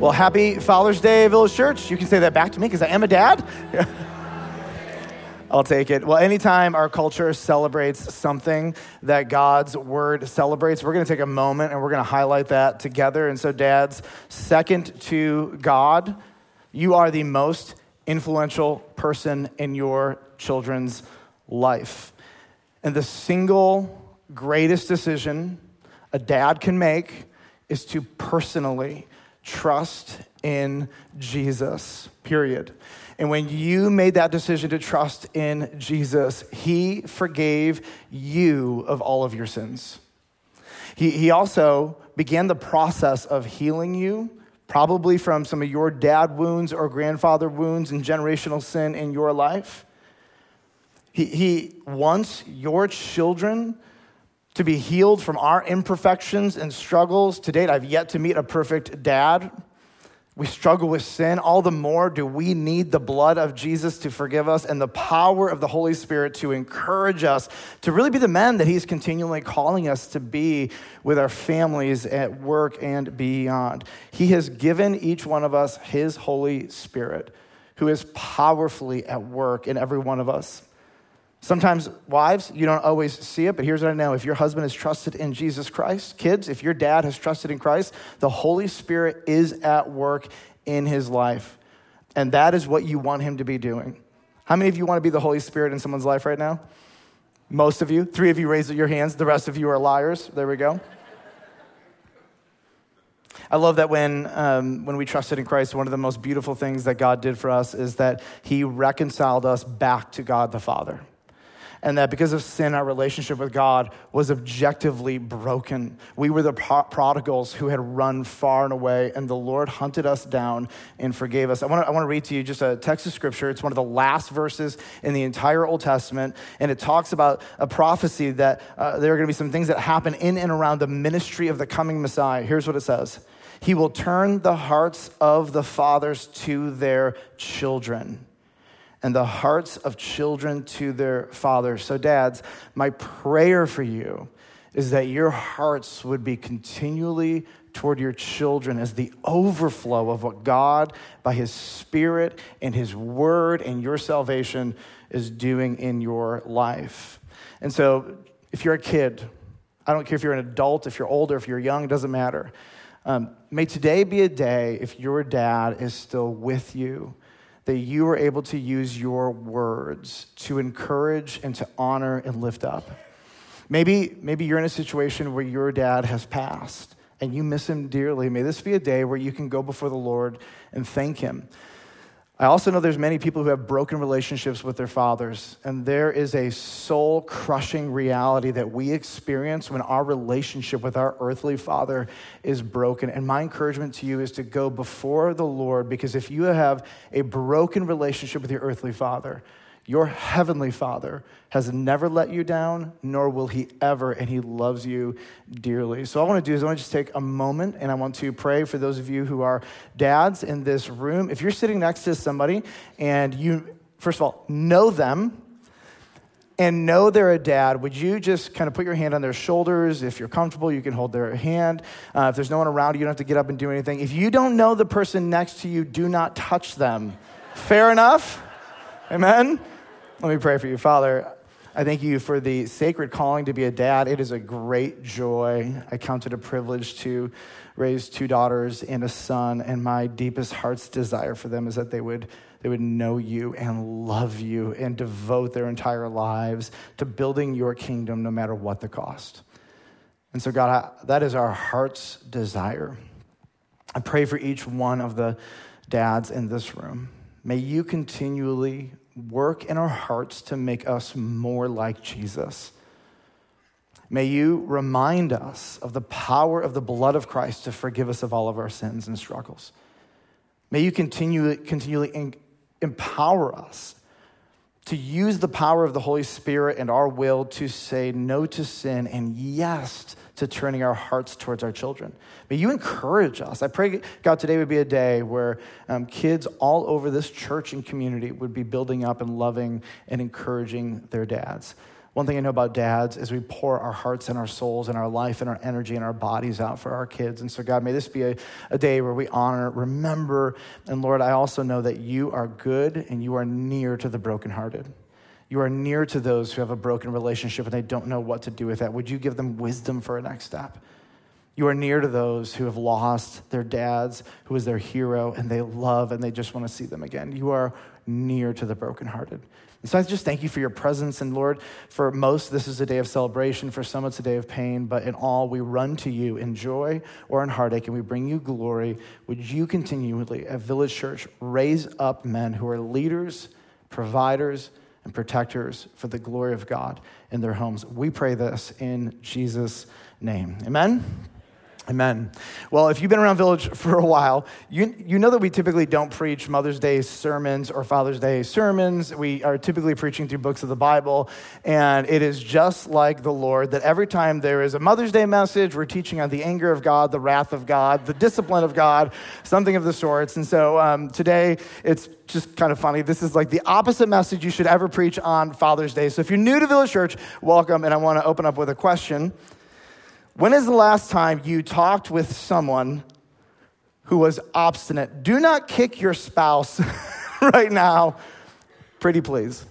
Well, happy Father's Day, Village Church. You can say that back to me because I am a dad. I'll take it. Well, anytime our culture celebrates something that God's word celebrates, we're going to take a moment and we're going to highlight that together. And so, dads, second to God, you are the most influential person in your children's life. And the single greatest decision a dad can make is to personally trust in Jesus, period. And when you made that decision to trust in Jesus, He forgave you of all of your sins. He, he also began the process of healing you, probably from some of your dad wounds or grandfather wounds and generational sin in your life. He, he wants your children to be healed from our imperfections and struggles. To date, I've yet to meet a perfect dad we struggle with sin, all the more do we need the blood of Jesus to forgive us and the power of the Holy Spirit to encourage us to really be the men that He's continually calling us to be with our families at work and beyond. He has given each one of us His Holy Spirit, who is powerfully at work in every one of us. Sometimes, wives, you don't always see it, but here's what I know. If your husband has trusted in Jesus Christ, kids, if your dad has trusted in Christ, the Holy Spirit is at work in his life. And that is what you want him to be doing. How many of you want to be the Holy Spirit in someone's life right now? Most of you. Three of you raise your hands. The rest of you are liars. There we go. I love that when, um, when we trusted in Christ, one of the most beautiful things that God did for us is that He reconciled us back to God the Father and that because of sin, our relationship with God was objectively broken. We were the prodigals who had run far and away, and the Lord hunted us down and forgave us. I want to I wanna read to you just a text of scripture. It's one of the last verses in the entire Old Testament, and it talks about a prophecy that uh, there are going to be some things that happen in and around the ministry of the coming Messiah. Here's what it says He will turn the hearts of the fathers to their children and the hearts of children to their fathers. So, dads, my prayer for you is that your hearts would be continually toward your children as the overflow of what God, by His Spirit and His Word and your salvation, is doing in your life. And so, if you're a kid, I don't care if you're an adult, if you're older, if you're young, it doesn't matter. Um, may today be a day, if your dad is still with you, that you are able to use your words to encourage and to honor and lift up. Maybe, maybe you're in a situation where your dad has passed and you miss him dearly. May this be a day where you can go before the Lord and thank him. I also know there's many people who have broken relationships with their fathers, and there is a soul crushing reality that we experience when our relationship with our earthly father is broken. And my encouragement to you is to go before the Lord because if you have a broken relationship with your earthly father, your heavenly Father has never let you down, nor will he ever, and he loves you dearly. So, I want to do is I want to just take a moment and I want to pray for those of you who are dads in this room. If you're sitting next to somebody and you, first of all, know them, and know they're a dad, would you just kind of put your hand on their shoulders? If you're comfortable, you can hold their hand. Uh, if there's no one around, you don't have to get up and do anything. If you don't know the person next to you, do not touch them. Fair enough? Amen? Let me pray for you. Father, I thank you for the sacred calling to be a dad. It is a great joy. I count it a privilege to raise two daughters and a son, and my deepest heart's desire for them is that they would, they would know you and love you and devote their entire lives to building your kingdom no matter what the cost. And so, God, I, that is our heart's desire. I pray for each one of the dads in this room. May you continually work in our hearts to make us more like Jesus. May you remind us of the power of the blood of Christ to forgive us of all of our sins and struggles. May you continue, continually empower us to use the power of the Holy Spirit and our will to say no to sin and yes to turning our hearts towards our children. May you encourage us. I pray, God, today would be a day where um, kids all over this church and community would be building up and loving and encouraging their dads. One thing I know about dads is we pour our hearts and our souls and our life and our energy and our bodies out for our kids. And so, God, may this be a, a day where we honor, remember, and Lord, I also know that you are good and you are near to the brokenhearted. You are near to those who have a broken relationship and they don't know what to do with that. Would you give them wisdom for a next step? You are near to those who have lost their dads, who is their hero, and they love and they just want to see them again. You are near to the brokenhearted. And so I just thank you for your presence. And Lord, for most, this is a day of celebration. For some, it's a day of pain. But in all, we run to you in joy or in heartache, and we bring you glory. Would you continually, at Village Church, raise up men who are leaders, providers, and protectors for the glory of God in their homes? We pray this in Jesus' name. Amen. Amen. Well, if you've been around Village for a while, you, you know that we typically don't preach Mother's Day sermons or Father's Day sermons. We are typically preaching through books of the Bible. And it is just like the Lord that every time there is a Mother's Day message, we're teaching on the anger of God, the wrath of God, the discipline of God, something of the sorts. And so um, today, it's just kind of funny. This is like the opposite message you should ever preach on Father's Day. So if you're new to Village Church, welcome. And I want to open up with a question. When is the last time you talked with someone who was obstinate? Do not kick your spouse right now. Pretty please.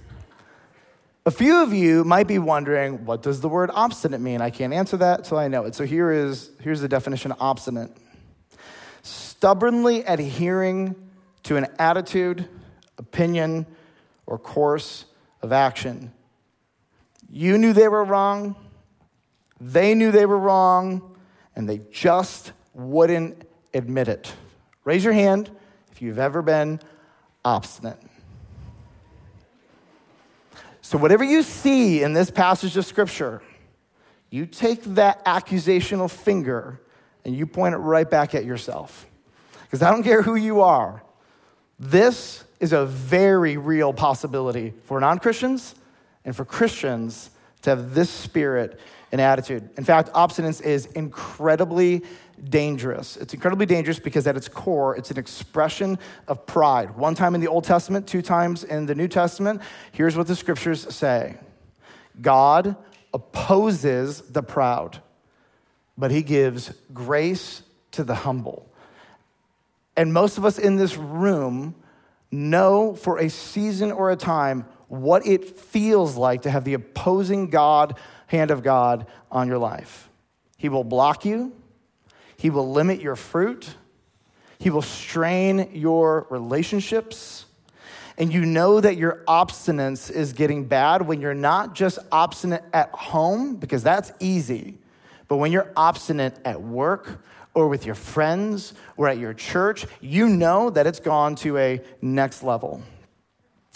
A few of you might be wondering, what does the word obstinate mean? I can't answer that till I know it. So here is here's the definition of obstinate. Stubbornly adhering to an attitude, opinion, or course of action. You knew they were wrong they knew they were wrong, and they just wouldn't admit it. Raise your hand if you've ever been obstinate. So, whatever you see in this passage of Scripture, you take that accusational finger and you point it right back at yourself. Because I don't care who you are, this is a very real possibility for non Christians and for Christians to have this spirit and attitude. In fact, obstinance is incredibly dangerous. It's incredibly dangerous because at its core, it's an expression of pride. One time in the Old Testament, two times in the New Testament. Here's what the scriptures say God opposes the proud, but he gives grace to the humble. And most of us in this room know for a season or a time what it feels like to have the opposing God hand of God on your life. He will block you, He will limit your fruit, He will strain your relationships. And you know that your obstinance is getting bad when you're not just obstinate at home, because that's easy, but when you're obstinate at work or with your friends or at your church, you know that it's gone to a next level.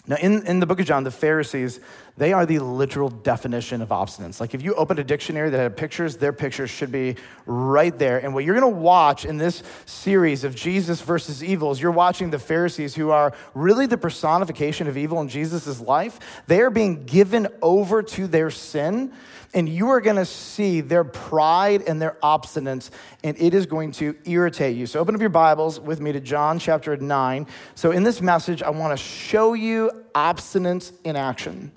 Now, in, in the book of John, the Pharisees, they are the literal definition of obstinance. Like if you opened a dictionary that had pictures, their pictures should be right there. And what you're going to watch in this series of Jesus versus evil is you're watching the Pharisees, who are really the personification of evil in Jesus' life. They are being given over to their sin and you are going to see their pride and their obstinance, and it is going to irritate you. So, open up your Bibles with me to John chapter 9. So, in this message, I want to show you obstinance in action.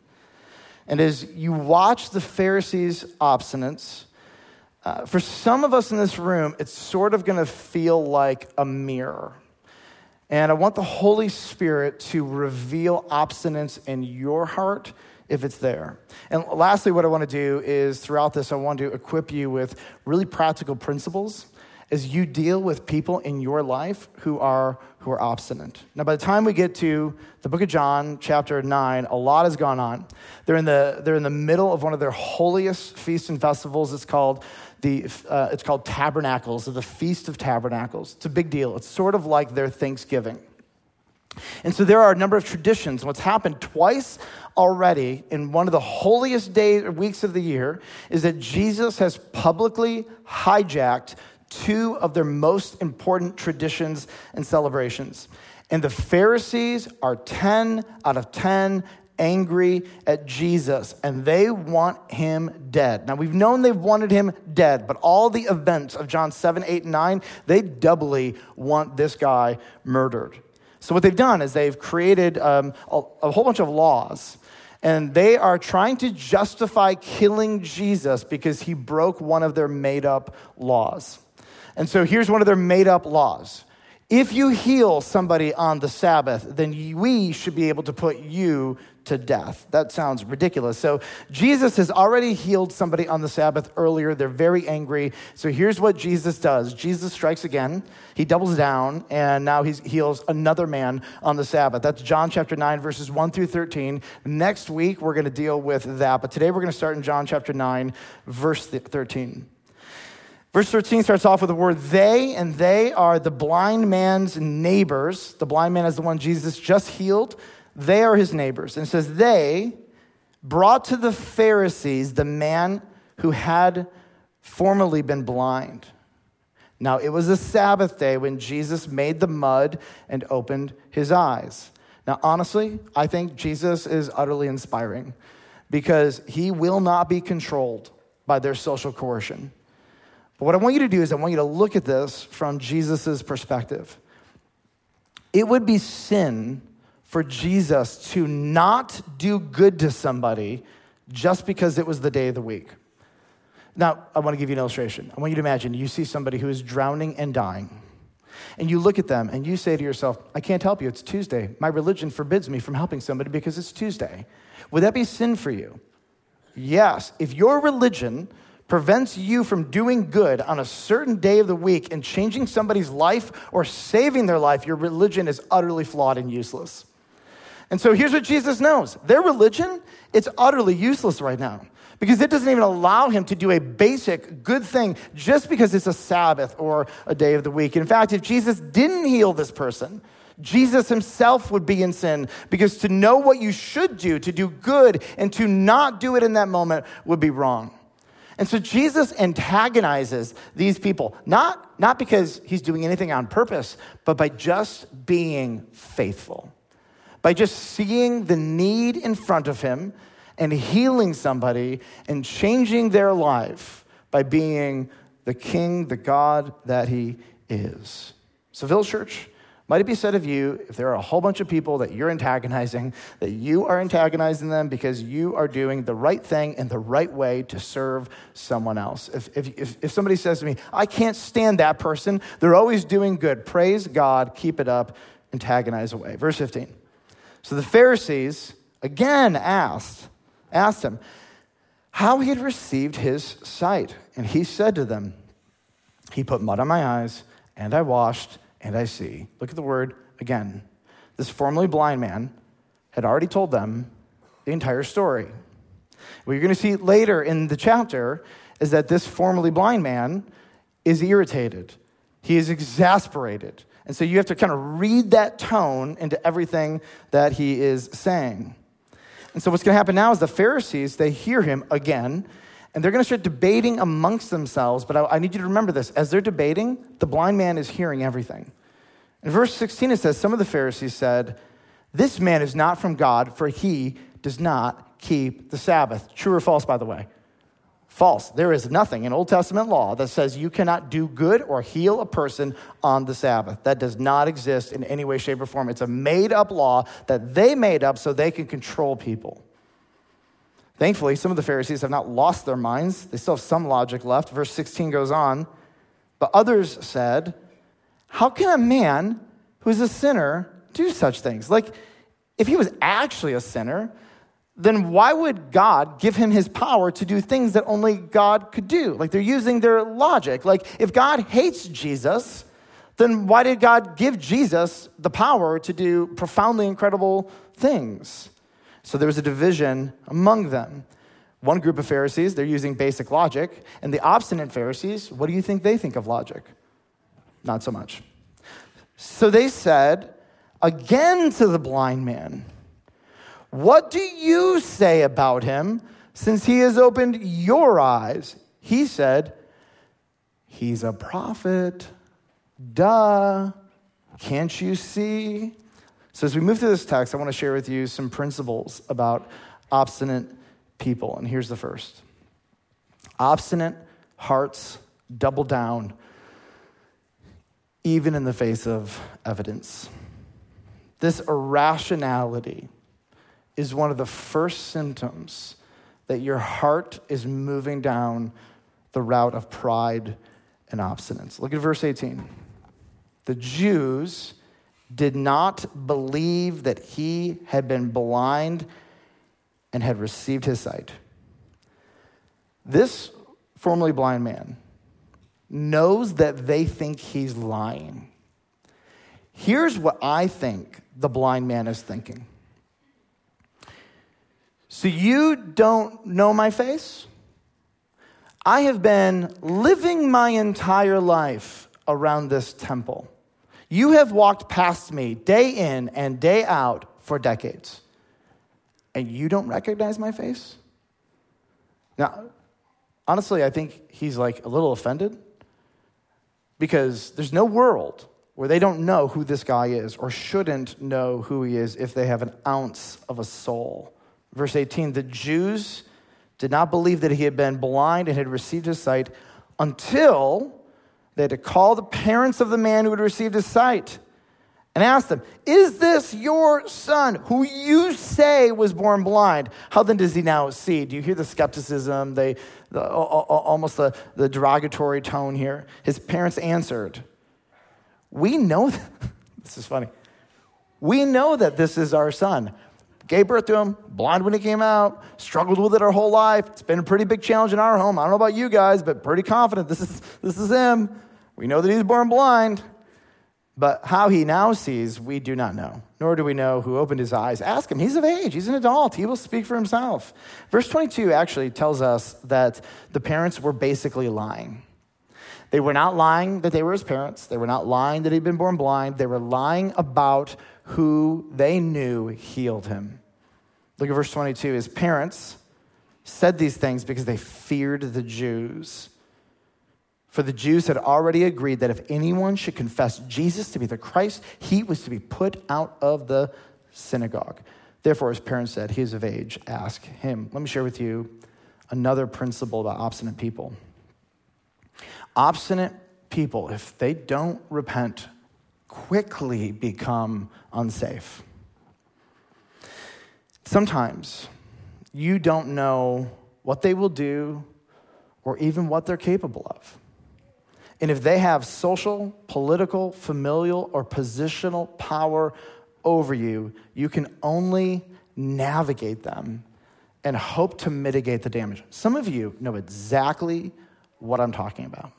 And as you watch the Pharisees' obstinance, uh, for some of us in this room, it's sort of going to feel like a mirror. And I want the Holy Spirit to reveal obstinance in your heart if it's there. And lastly, what I want to do is throughout this, I want to equip you with really practical principles as you deal with people in your life who are who are obstinate. Now, by the time we get to the book of John, chapter 9, a lot has gone on. They're in the, they're in the middle of one of their holiest feasts and festivals. It's called, the, uh, it's called Tabernacles, or the Feast of Tabernacles. It's a big deal. It's sort of like their Thanksgiving. And so there are a number of traditions. What's happened twice already in one of the holiest days or weeks of the year is that Jesus has publicly hijacked two of their most important traditions and celebrations. And the Pharisees are 10 out of 10 angry at Jesus and they want him dead. Now, we've known they've wanted him dead, but all the events of John 7, 8, and 9, they doubly want this guy murdered. So, what they've done is they've created um, a, a whole bunch of laws And they are trying to justify killing Jesus because he broke one of their made up laws. And so here's one of their made up laws if you heal somebody on the Sabbath, then we should be able to put you to death. That sounds ridiculous. So, Jesus has already healed somebody on the Sabbath earlier. They're very angry. So, here's what Jesus does Jesus strikes again. He doubles down, and now he heals another man on the Sabbath. That's John chapter 9, verses 1 through 13. Next week, we're going to deal with that. But today, we're going to start in John chapter 9, verse 13. Verse 13 starts off with the word they, and they are the blind man's neighbors. The blind man is the one Jesus just healed. They are his neighbors. And it says, They brought to the Pharisees the man who had formerly been blind. Now, it was a Sabbath day when Jesus made the mud and opened his eyes. Now, honestly, I think Jesus is utterly inspiring because he will not be controlled by their social coercion. But what I want you to do is I want you to look at this from Jesus' perspective. It would be sin for Jesus to not do good to somebody just because it was the day of the week. Now, I want to give you an illustration. I want you to imagine you see somebody who is drowning and dying. And you look at them and you say to yourself, I can't help you. It's Tuesday. My religion forbids me from helping somebody because it's Tuesday. Would that be sin for you? Yes. If your religion prevents you from doing good on a certain day of the week and changing somebody's life or saving their life, your religion is utterly flawed and useless. And so here's what Jesus knows their religion, it's utterly useless right now because it doesn't even allow him to do a basic good thing just because it's a Sabbath or a day of the week. In fact, if Jesus didn't heal this person, Jesus himself would be in sin because to know what you should do, to do good, and to not do it in that moment would be wrong. And so Jesus antagonizes these people, not, not because he's doing anything on purpose, but by just being faithful, by just seeing the need in front of him and healing somebody and changing their life by being the king, the God that he is. So, Village Church, might it be said of you, if there are a whole bunch of people that you're antagonizing, that you are antagonizing them because you are doing the right thing in the right way to serve someone else. If, if, if, if somebody says to me, I can't stand that person, they're always doing good, praise God, keep it up, antagonize away. Verse 15. So the Pharisees again asked, asked him how he had received his sight. And he said to them, He put mud on my eyes, and I washed and I see. Look at the word again. This formerly blind man had already told them the entire story. What you're going to see later in the chapter is that this formerly blind man is irritated, he is exasperated. And so you have to kind of read that tone into everything that he is saying. And so what's going to happen now is the Pharisees, they hear him again, and they're going to start debating amongst themselves. But I, I, need you to remember this. As they're debating, the blind man is hearing everything. In verse 16, it says, Some of the Pharisees said, This man is not from God, for he does not keep the Sabbath. True or false, by the way? False. There is nothing in Old Testament law that says you cannot do good or heal a person on the Sabbath. That does not exist in any way, shape, or form. It's a made up law that they made up so they can control people. Thankfully, some of the Pharisees have not lost their minds. They still have some logic left. Verse 16 goes on. But others said, How can a man who's a sinner do such things? Like, if he was actually a sinner, then why would God give him his power to do things that only God could do? Like, they're using their logic. Like, if God hates Jesus, then why did God give Jesus the power to do profoundly incredible things? So there was a division among them. One group of Pharisees, they're using basic logic, and the obstinate Pharisees, what do you think they think of logic? Not so much. So they said again to the blind man, What do you say about him since he has opened your eyes? He said, He's a prophet. Duh. Can't you see? So, as we move through this text, I want to share with you some principles about obstinate people. And here's the first obstinate hearts double down, even in the face of evidence. This irrationality is one of the first symptoms that your heart is moving down the route of pride and obstinance. Look at verse 18. The Jews did not believe that he had been blind and had received his sight. This formerly blind man knows that they think he's lying. Here's what I think the blind man is thinking. So, you don't know my face? I have been living my entire life around this temple. You have walked past me day in and day out for decades, and you don't recognize my face? Now, honestly, I think he's like a little offended because there's no world where they don't know who this guy is or shouldn't know who he is if they have an ounce of a soul. Verse 18 the Jews did not believe that he had been blind and had received his sight until they had to call the parents of the man who had received his sight and ask them, Is this your son who you say was born blind? How then does he now see? Do you hear the skepticism, they, the, almost the, the derogatory tone here? His parents answered, We know, that, this is funny. We know that this is our son. Gave birth to him, blind when he came out, struggled with it our whole life. It's been a pretty big challenge in our home. I don't know about you guys, but pretty confident this is, this is him. We know that he's born blind. But how he now sees, we do not know, nor do we know who opened his eyes. Ask him. He's of age, he's an adult. He will speak for himself. Verse 22 actually tells us that the parents were basically lying. They were not lying that they were his parents, they were not lying that he'd been born blind. They were lying about who they knew healed him. Look at verse 22. His parents said these things because they feared the Jews. For the Jews had already agreed that if anyone should confess Jesus to be the Christ, he was to be put out of the synagogue. Therefore, his parents said, He is of age, ask him. Let me share with you another principle about obstinate people. Obstinate people, if they don't repent, quickly become unsafe. Sometimes you don't know what they will do or even what they're capable of. And if they have social, political, familial, or positional power over you, you can only navigate them and hope to mitigate the damage. Some of you know exactly what I'm talking about.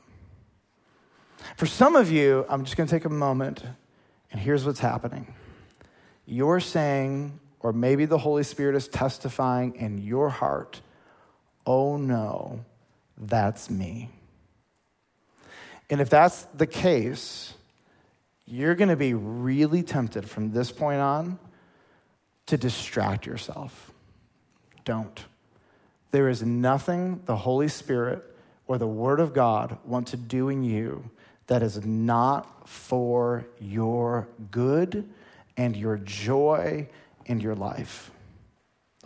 For some of you, I'm just going to take a moment, and here's what's happening. You're saying, or maybe the Holy Spirit is testifying in your heart, oh no, that's me. And if that's the case, you're going to be really tempted from this point on to distract yourself. Don't. There is nothing the Holy Spirit or the Word of God want to do in you that is not for your good and your joy in your life.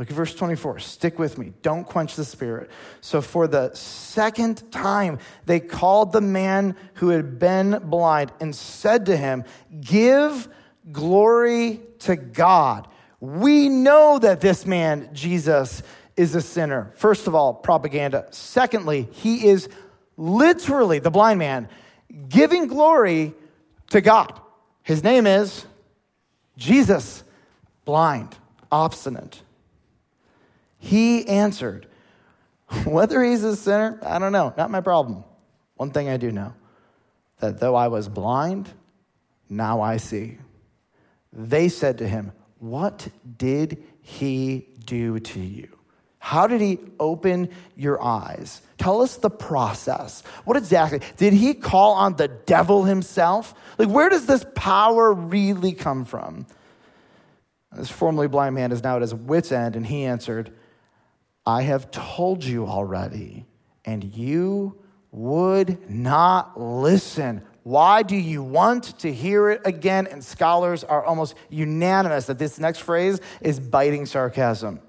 Look at verse 24. Stick with me. Don't quench the spirit. So, for the second time, they called the man who had been blind and said to him, Give glory to God. We know that this man, Jesus, is a sinner. First of all, propaganda. Secondly, he is literally, the blind man, giving glory to God. His name is Jesus, blind, obstinate. He answered, Whether he's a sinner, I don't know, not my problem. One thing I do know that though I was blind, now I see. They said to him, What did he do to you? How did he open your eyes? Tell us the process. What exactly? Did he call on the devil himself? Like, where does this power really come from? This formerly blind man is now at his wits' end, and he answered, I have told you already, and you would not listen. Why do you want to hear it again? And scholars are almost unanimous that this next phrase is biting sarcasm.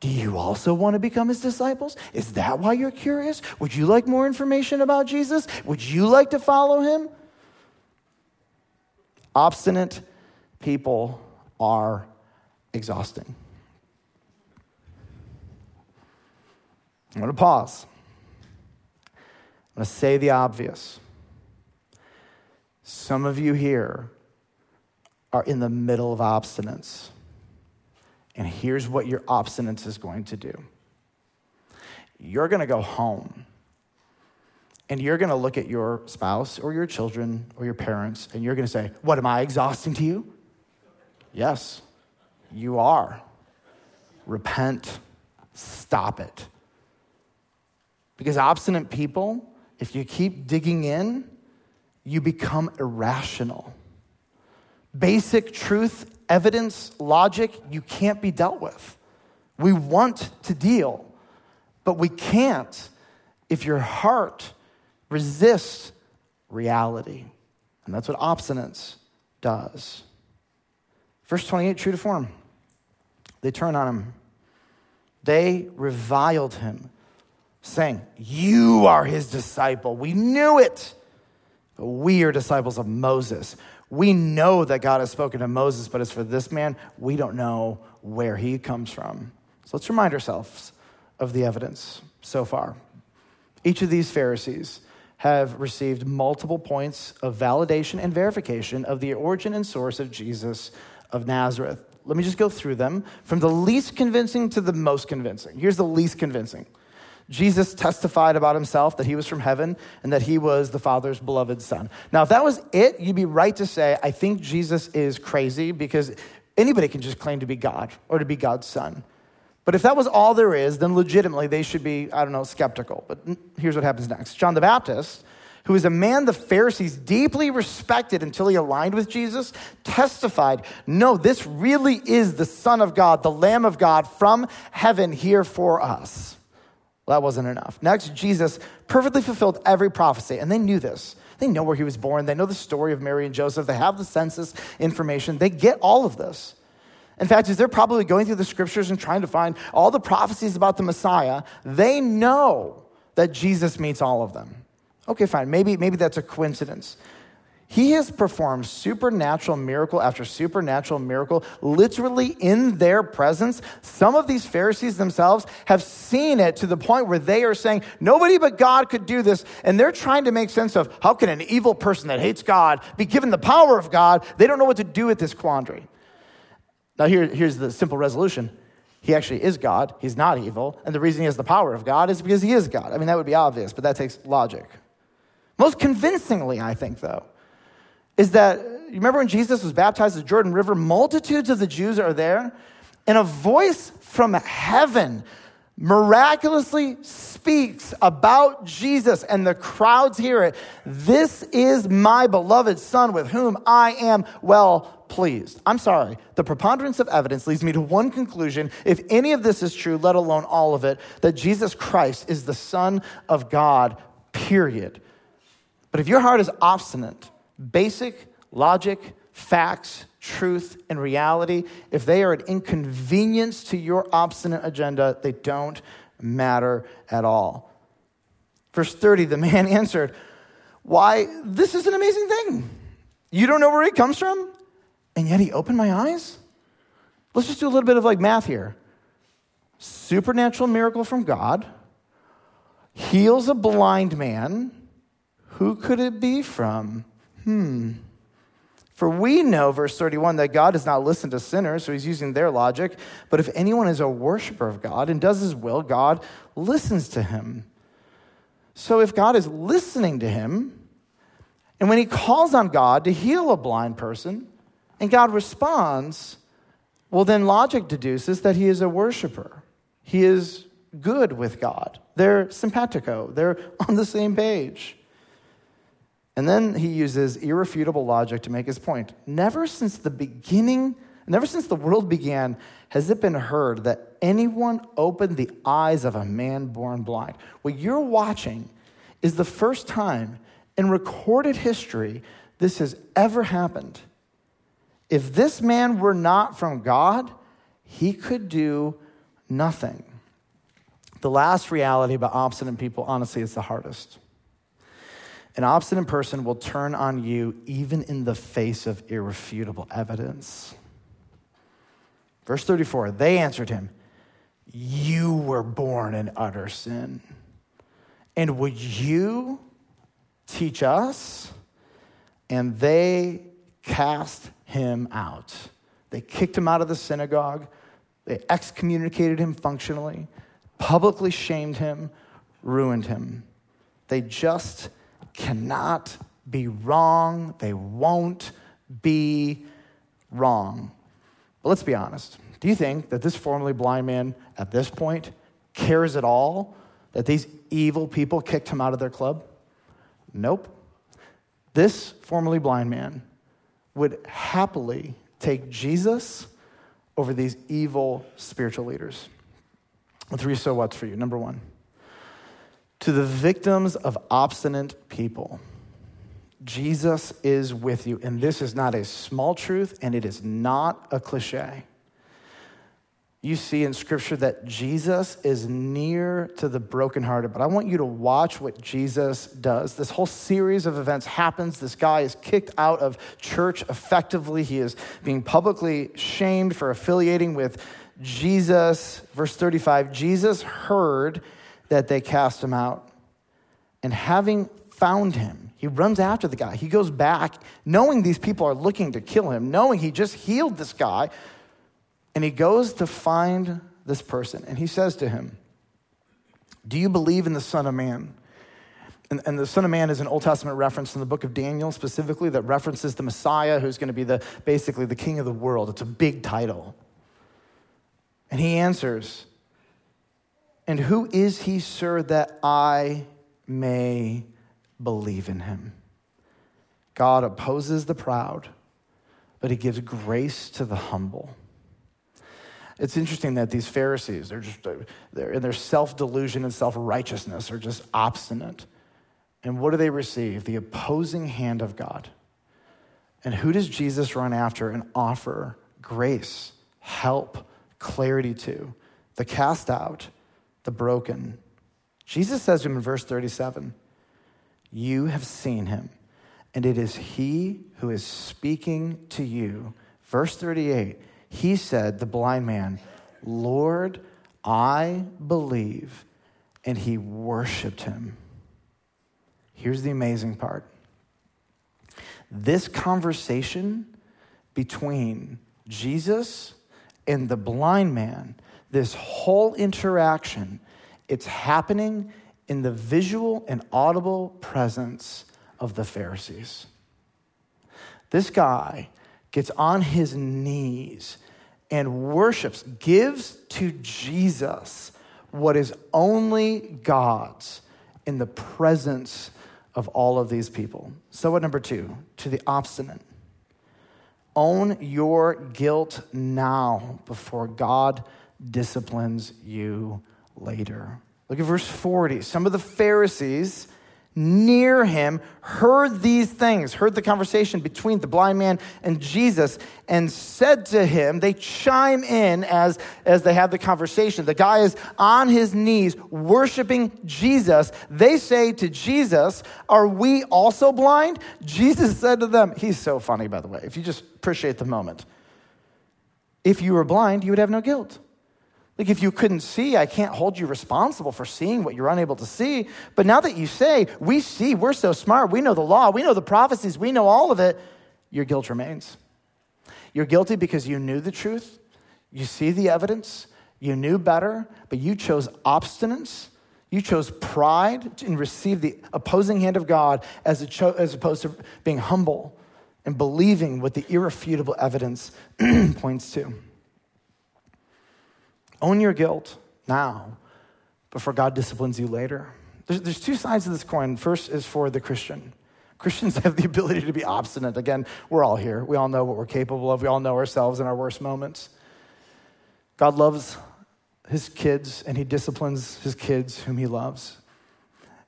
Do you also want to become his disciples? Is that why you're curious? Would you like more information about Jesus? Would you like to follow him? Obstinate people are exhausting. I'm going to pause. I'm going to say the obvious. Some of you here are in the middle of obstinance. And here's what your obstinance is going to do you're going to go home and you're going to look at your spouse or your children or your parents and you're going to say, What, am I exhausting to you? Yes, you are. Repent, stop it. Because obstinate people, if you keep digging in, you become irrational. Basic truth, evidence, logic, you can't be dealt with. We want to deal, but we can't if your heart resists reality. And that's what obstinance does. Verse 28, true to form. They turn on him. They reviled him, saying, You are his disciple. We knew it. But we are disciples of Moses. We know that God has spoken to Moses, but as for this man, we don't know where he comes from. So let's remind ourselves of the evidence so far. Each of these Pharisees have received multiple points of validation and verification of the origin and source of Jesus of Nazareth. Let me just go through them from the least convincing to the most convincing. Here's the least convincing Jesus testified about himself that he was from heaven and that he was the Father's beloved Son. Now, if that was it, you'd be right to say, I think Jesus is crazy because anybody can just claim to be God or to be God's Son. But if that was all there is, then legitimately they should be, I don't know, skeptical. But here's what happens next John the Baptist, who is a man the Pharisees deeply respected until he aligned with Jesus, testified, No, this really is the Son of God, the Lamb of God from heaven here for us. Well, that wasn't enough. Next, Jesus perfectly fulfilled every prophecy, and they knew this. They know where he was born, they know the story of Mary and Joseph, they have the census information, they get all of this. In fact, as they're probably going through the scriptures and trying to find all the prophecies about the Messiah, they know that Jesus meets all of them. Okay, fine. Maybe, maybe that's a coincidence. He has performed supernatural miracle after supernatural miracle, literally in their presence. Some of these Pharisees themselves have seen it to the point where they are saying, nobody but God could do this. And they're trying to make sense of how can an evil person that hates God be given the power of God? They don't know what to do with this quandary. Now, here, here's the simple resolution. He actually is God. He's not evil. And the reason he has the power of God is because he is God. I mean, that would be obvious, but that takes logic. Most convincingly, I think, though, is that you remember when Jesus was baptized at the Jordan River? Multitudes of the Jews are there, and a voice from heaven miraculously speaks about Jesus, and the crowds hear it. This is my beloved Son with whom I am well pleased. I'm sorry. The preponderance of evidence leads me to one conclusion. If any of this is true, let alone all of it, that Jesus Christ is the Son of God, period. But if your heart is obstinate, basic logic, facts, truth, and reality, if they are an inconvenience to your obstinate agenda, they don't matter at all. Verse 30 the man answered, Why, this is an amazing thing. You don't know where he comes from, and yet he opened my eyes? Let's just do a little bit of like math here. Supernatural miracle from God, heals a blind man. Who could it be from? Hmm. For we know, verse 31, that God does not listen to sinners, so he's using their logic. But if anyone is a worshiper of God and does his will, God listens to him. So if God is listening to him, and when he calls on God to heal a blind person, and God responds, well, then logic deduces that he is a worshiper. He is good with God. They're simpatico, they're on the same page. And then he uses irrefutable logic to make his point. Never since the beginning, never since the world began, has it been heard that anyone opened the eyes of a man born blind. What you're watching is the first time in recorded history this has ever happened. If this man were not from God, he could do nothing. The last reality about obstinate people, honestly, is the hardest. An obstinate person will turn on you even in the face of irrefutable evidence. Verse 34 they answered him, You were born in utter sin. And would you teach us? And they cast him out. They kicked him out of the synagogue. They excommunicated him functionally, publicly shamed him, ruined him. They just cannot be wrong. They won't be wrong. But let's be honest. Do you think that this formerly blind man at this point cares at all that these evil people kicked him out of their club? Nope. This formerly blind man would happily take Jesus over these evil spiritual leaders. Three so what's for you. Number one, to the victims of obstinate people, Jesus is with you. And this is not a small truth, and it is not a cliche you see in scripture that Jesus is near to the brokenhearted. But I want you to watch what Jesus does. This whole series of events happens. This guy is kicked out of church effectively. He is being publicly shamed for affiliating with Jesus. Verse 35 Jesus heard that they cast him out. And having found him, he runs after the guy. He goes back, knowing these people are looking to kill him, knowing he just healed this guy and he goes to find this person and he says to him, Do you believe in the Son of Man? And, and, the Son of Man is an Old Testament reference in the book of Daniel specifically that references the Messiah who's going to be the, basically the king of the world. It's a big title. And he answers, And who is he, sir, that I may believe in him? God opposes the proud, but he gives grace to the humble. It's interesting that these Pharisees, they're just, they're in their self delusion and self righteousness, are just obstinate. And what do they receive? The opposing hand of God. And who does Jesus run after and offer grace, help, clarity to? The cast out, the broken. Jesus says to him in verse 37 You have seen him, and it is he who is speaking to you. Verse 38 he said, the blind man, Lord, I believe. And he worshiped him. Here's the amazing part this conversation between Jesus and the blind man, this whole interaction, it's happening in the visual and audible presence of the Pharisees. This guy gets on his knees and worships, gives to Jesus what is only God's in the presence of all of these people. So, what number two? To the obstinate. Own your guilt now before God disciplines you later. Look at verse 40. Some of the Pharisees near him heard these things, heard the conversation between the blind man and Jesus, and said to him, they chime in as, as they have the conversation. The guy is on his knees worshiping Jesus. They say to Jesus, Are we also blind? Jesus said to them, He's so funny, by the way, if you just appreciate the moment. If you were blind, you would have no guilt. Like, if you couldn't see, I can't hold you responsible for seeing what you're unable to see. But now that you say, we see, we're so smart, we know the law, we know the prophecies, we know all of it, your guilt remains. You're guilty because you knew the truth, you see the evidence, you knew better, but you chose obstinance. You chose pride and received the opposing hand of God as, cho- as opposed to being humble and believing what the irrefutable evidence points to. Own your guilt now before God disciplines you later. There's, there's two sides of this coin. First is for the Christian. Christians have the ability to be obstinate. Again, we're all here. We all know what we're capable of. We all know ourselves in our worst moments. God loves his kids and he disciplines his kids whom he loves.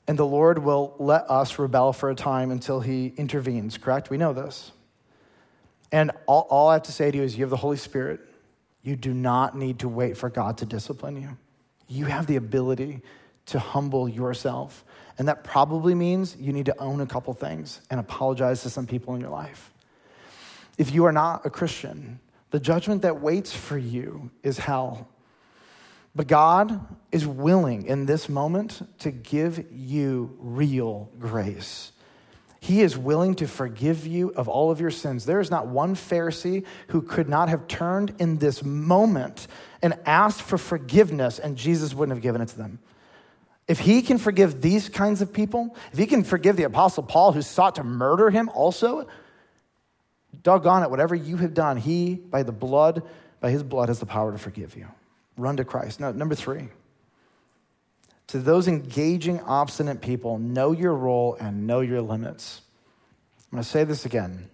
And the Lord will let us rebel for a time until he intervenes, correct? We know this. And all, all I have to say to you is you have the Holy Spirit. You do not need to wait for God to discipline you. You have the ability to humble yourself. And that probably means you need to own a couple things and apologize to some people in your life. If you are not a Christian, the judgment that waits for you is hell. But God is willing in this moment to give you real grace. He is willing to forgive you of all of your sins. There is not one Pharisee who could not have turned in this moment and asked for forgiveness, and Jesus wouldn't have given it to them. If he can forgive these kinds of people, if he can forgive the Apostle Paul who sought to murder him also, doggone it, whatever you have done, he, by the blood, by his blood, has the power to forgive you. Run to Christ. Now, number three, to those engaging obstinate people, know your role and know your limits. I'm going to say this again.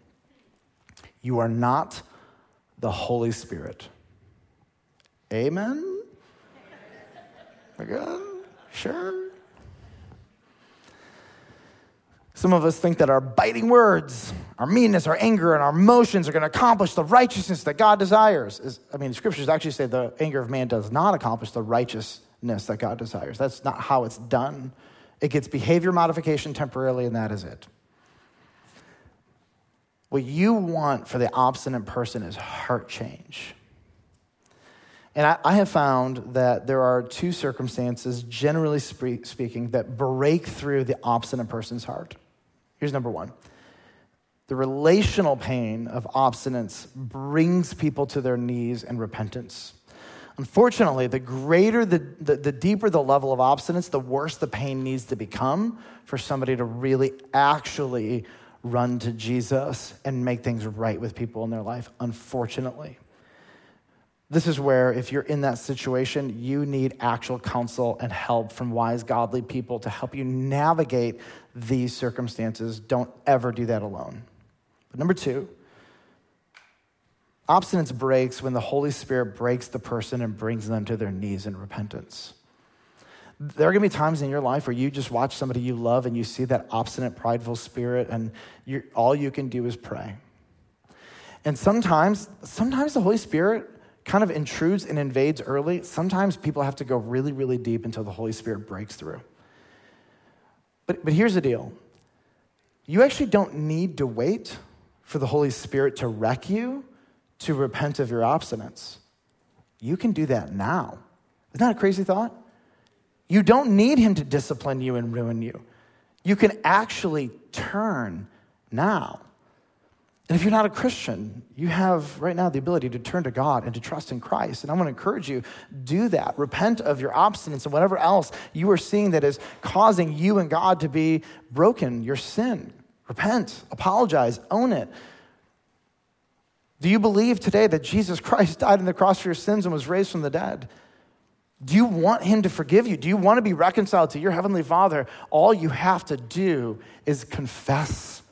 You are not the Holy Spirit. Amen? Again? Sure. Some of us think that our biting words, our meanness, our anger, and our emotions are going to accomplish the righteousness that God desires. I mean, the scriptures actually say the anger of man does not accomplish the righteousness that God desires. That's not how it's done. It gets behavior modification temporarily, and that is it. What you want for the obstinate person is heart change. And I, I, have found that there are two circumstances, generally speaking, that break through the obstinate person's heart. Here's number one the relational pain of obstinance brings people to their knees in repentance. Unfortunately, the greater, the, the, the, deeper the level of obstinance, the worse the pain needs to become for somebody to really actually run to Jesus and make things right with people in their life, unfortunately. This is where, if you're in that situation, you need actual counsel and help from wise, godly people to help you navigate these circumstances. Don't ever do that alone. But number two, obstinance breaks when the Holy Spirit breaks the person and brings them to their knees in repentance. There are going to be times in your life where you just watch somebody you love and you see that obstinate, prideful spirit, and all you can do is pray. And sometimes, sometimes the Holy Spirit kind of intrudes and invades early, sometimes people have to go really, really deep until the Holy Spirit breaks through. But, but here's the deal you actually don't need to wait for the Holy Spirit to wreck you to repent of your obstinance. You can do that now. Isn't that a crazy thought? You don't need Him to discipline you and ruin you. You can actually turn now. And if you're not a Christian, you have right now the ability to turn to God and to trust in Christ. And I want to encourage you, do that. Repent of your obstinance and whatever else you are seeing that is causing you and God to be broken, your sin. Repent, apologize, own it. Do you believe today that Jesus Christ died on the cross for your sins and was raised from the dead? Do you want him to forgive you? Do you want to be reconciled to your heavenly Father? All you have to do is confess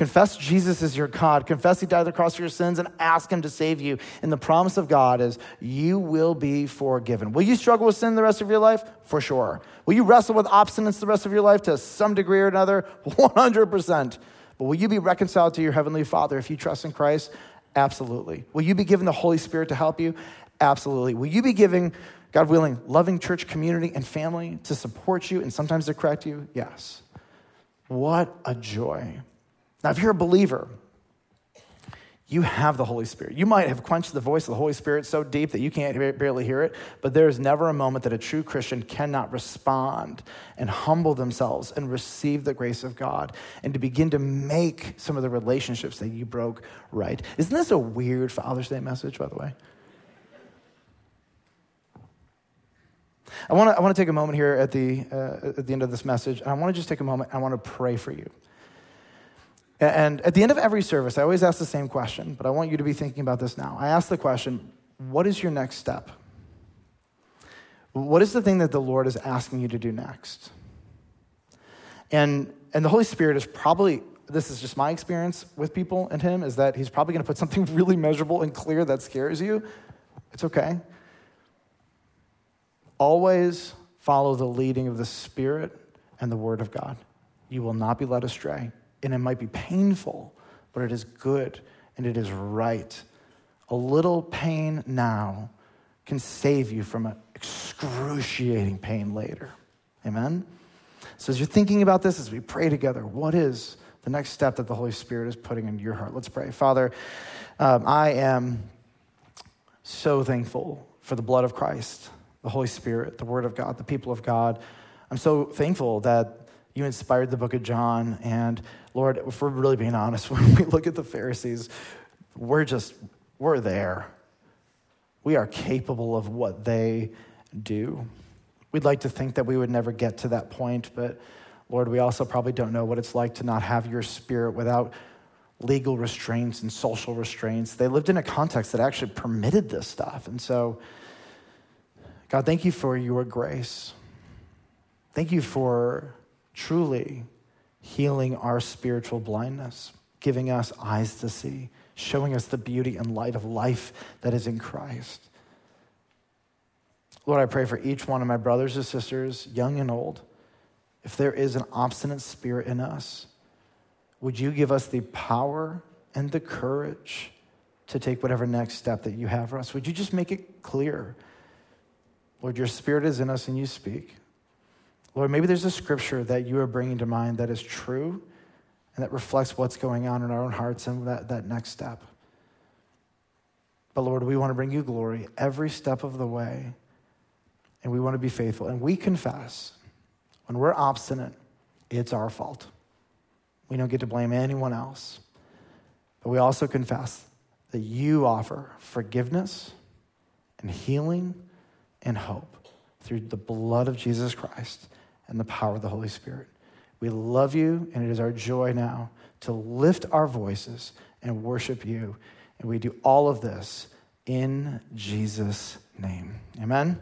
Confess Jesus is your God. Confess He died on the cross for your sins and ask Him to save you. And the promise of God is you will be forgiven. Will you struggle with sin the rest of your life? For sure. Will you wrestle with obstinance the rest of your life to some degree or another? 100%. But will you be reconciled to your Heavenly Father if you trust in Christ? Absolutely. Will you be given the Holy Spirit to help you? Absolutely. Will you be giving, God willing, loving church community and family to support you and sometimes to correct you? Yes. What a joy. Now, if you're a believer, you have the Holy Spirit. You might have quenched the voice of the Holy Spirit so deep that you can't barely hear it, but there is never a moment that a true Christian cannot respond and humble themselves and receive the grace of God and to begin to make some of the relationships that you broke right. Isn't this a weird Father's Day message, by the way? I want to I want to take a moment here at the, uh, at the end of this message, and I want to just take a moment. I want to pray for you. And at the end of every service, I always ask the same question, but I want you to be thinking about this now. I ask the question what is your next step? What is the thing that the Lord is asking you to do next? And, and the Holy Spirit is probably, this is just my experience with people and Him, is that He's probably going to put something really measurable and clear that scares you. It's okay. Always follow the leading of the Spirit and the Word of God. You will not be led astray and it might be painful, but it is good and it is right. A little pain now can save you from an excruciating pain later. Amen? So, as you're thinking about this, as we pray together, what is the next step that the Holy Spirit is putting into your heart? Let's pray. Father, um, I am so thankful for the blood of Christ the Holy Spirit, the Word of God, the people of God. I'm so thankful that you inspired the book of John. And Lord, if we're really being honest, when we look at the Pharisees, we're just, we're there. We are capable of what they do. We'd like to think that we would never get to that point, but Lord, we also probably don't know what it's like to not have your spirit without legal restraints and social restraints. They lived in a context that actually permitted this stuff. And so, God, thank you for your grace. Thank you for truly healing our spiritual blindness, giving us eyes to see, showing us the beauty and light of life that is in Christ. Lord, I pray for each one of my brothers and sisters, young and old. If there is an obstinate spirit in us, would you give us the power and the courage to take whatever next step that you have for us? Would you just make it clear? Lord, your spirit is in us and you speak. Lord, maybe there's a scripture that you are bringing to mind that is true and that reflects what's going on in our own hearts and that, that next step. But Lord, we want to bring you glory every step of the way, and we want to be faithful. And we confess when we're obstinate, it's our fault. We don't get to blame anyone else. But we also confess that you offer forgiveness and healing and hope through the blood of Jesus Christ and the power of the Holy Spirit. We love you, and it is our joy now to lift our voices and worship you. And we do all of this in Jesus' name. Amen.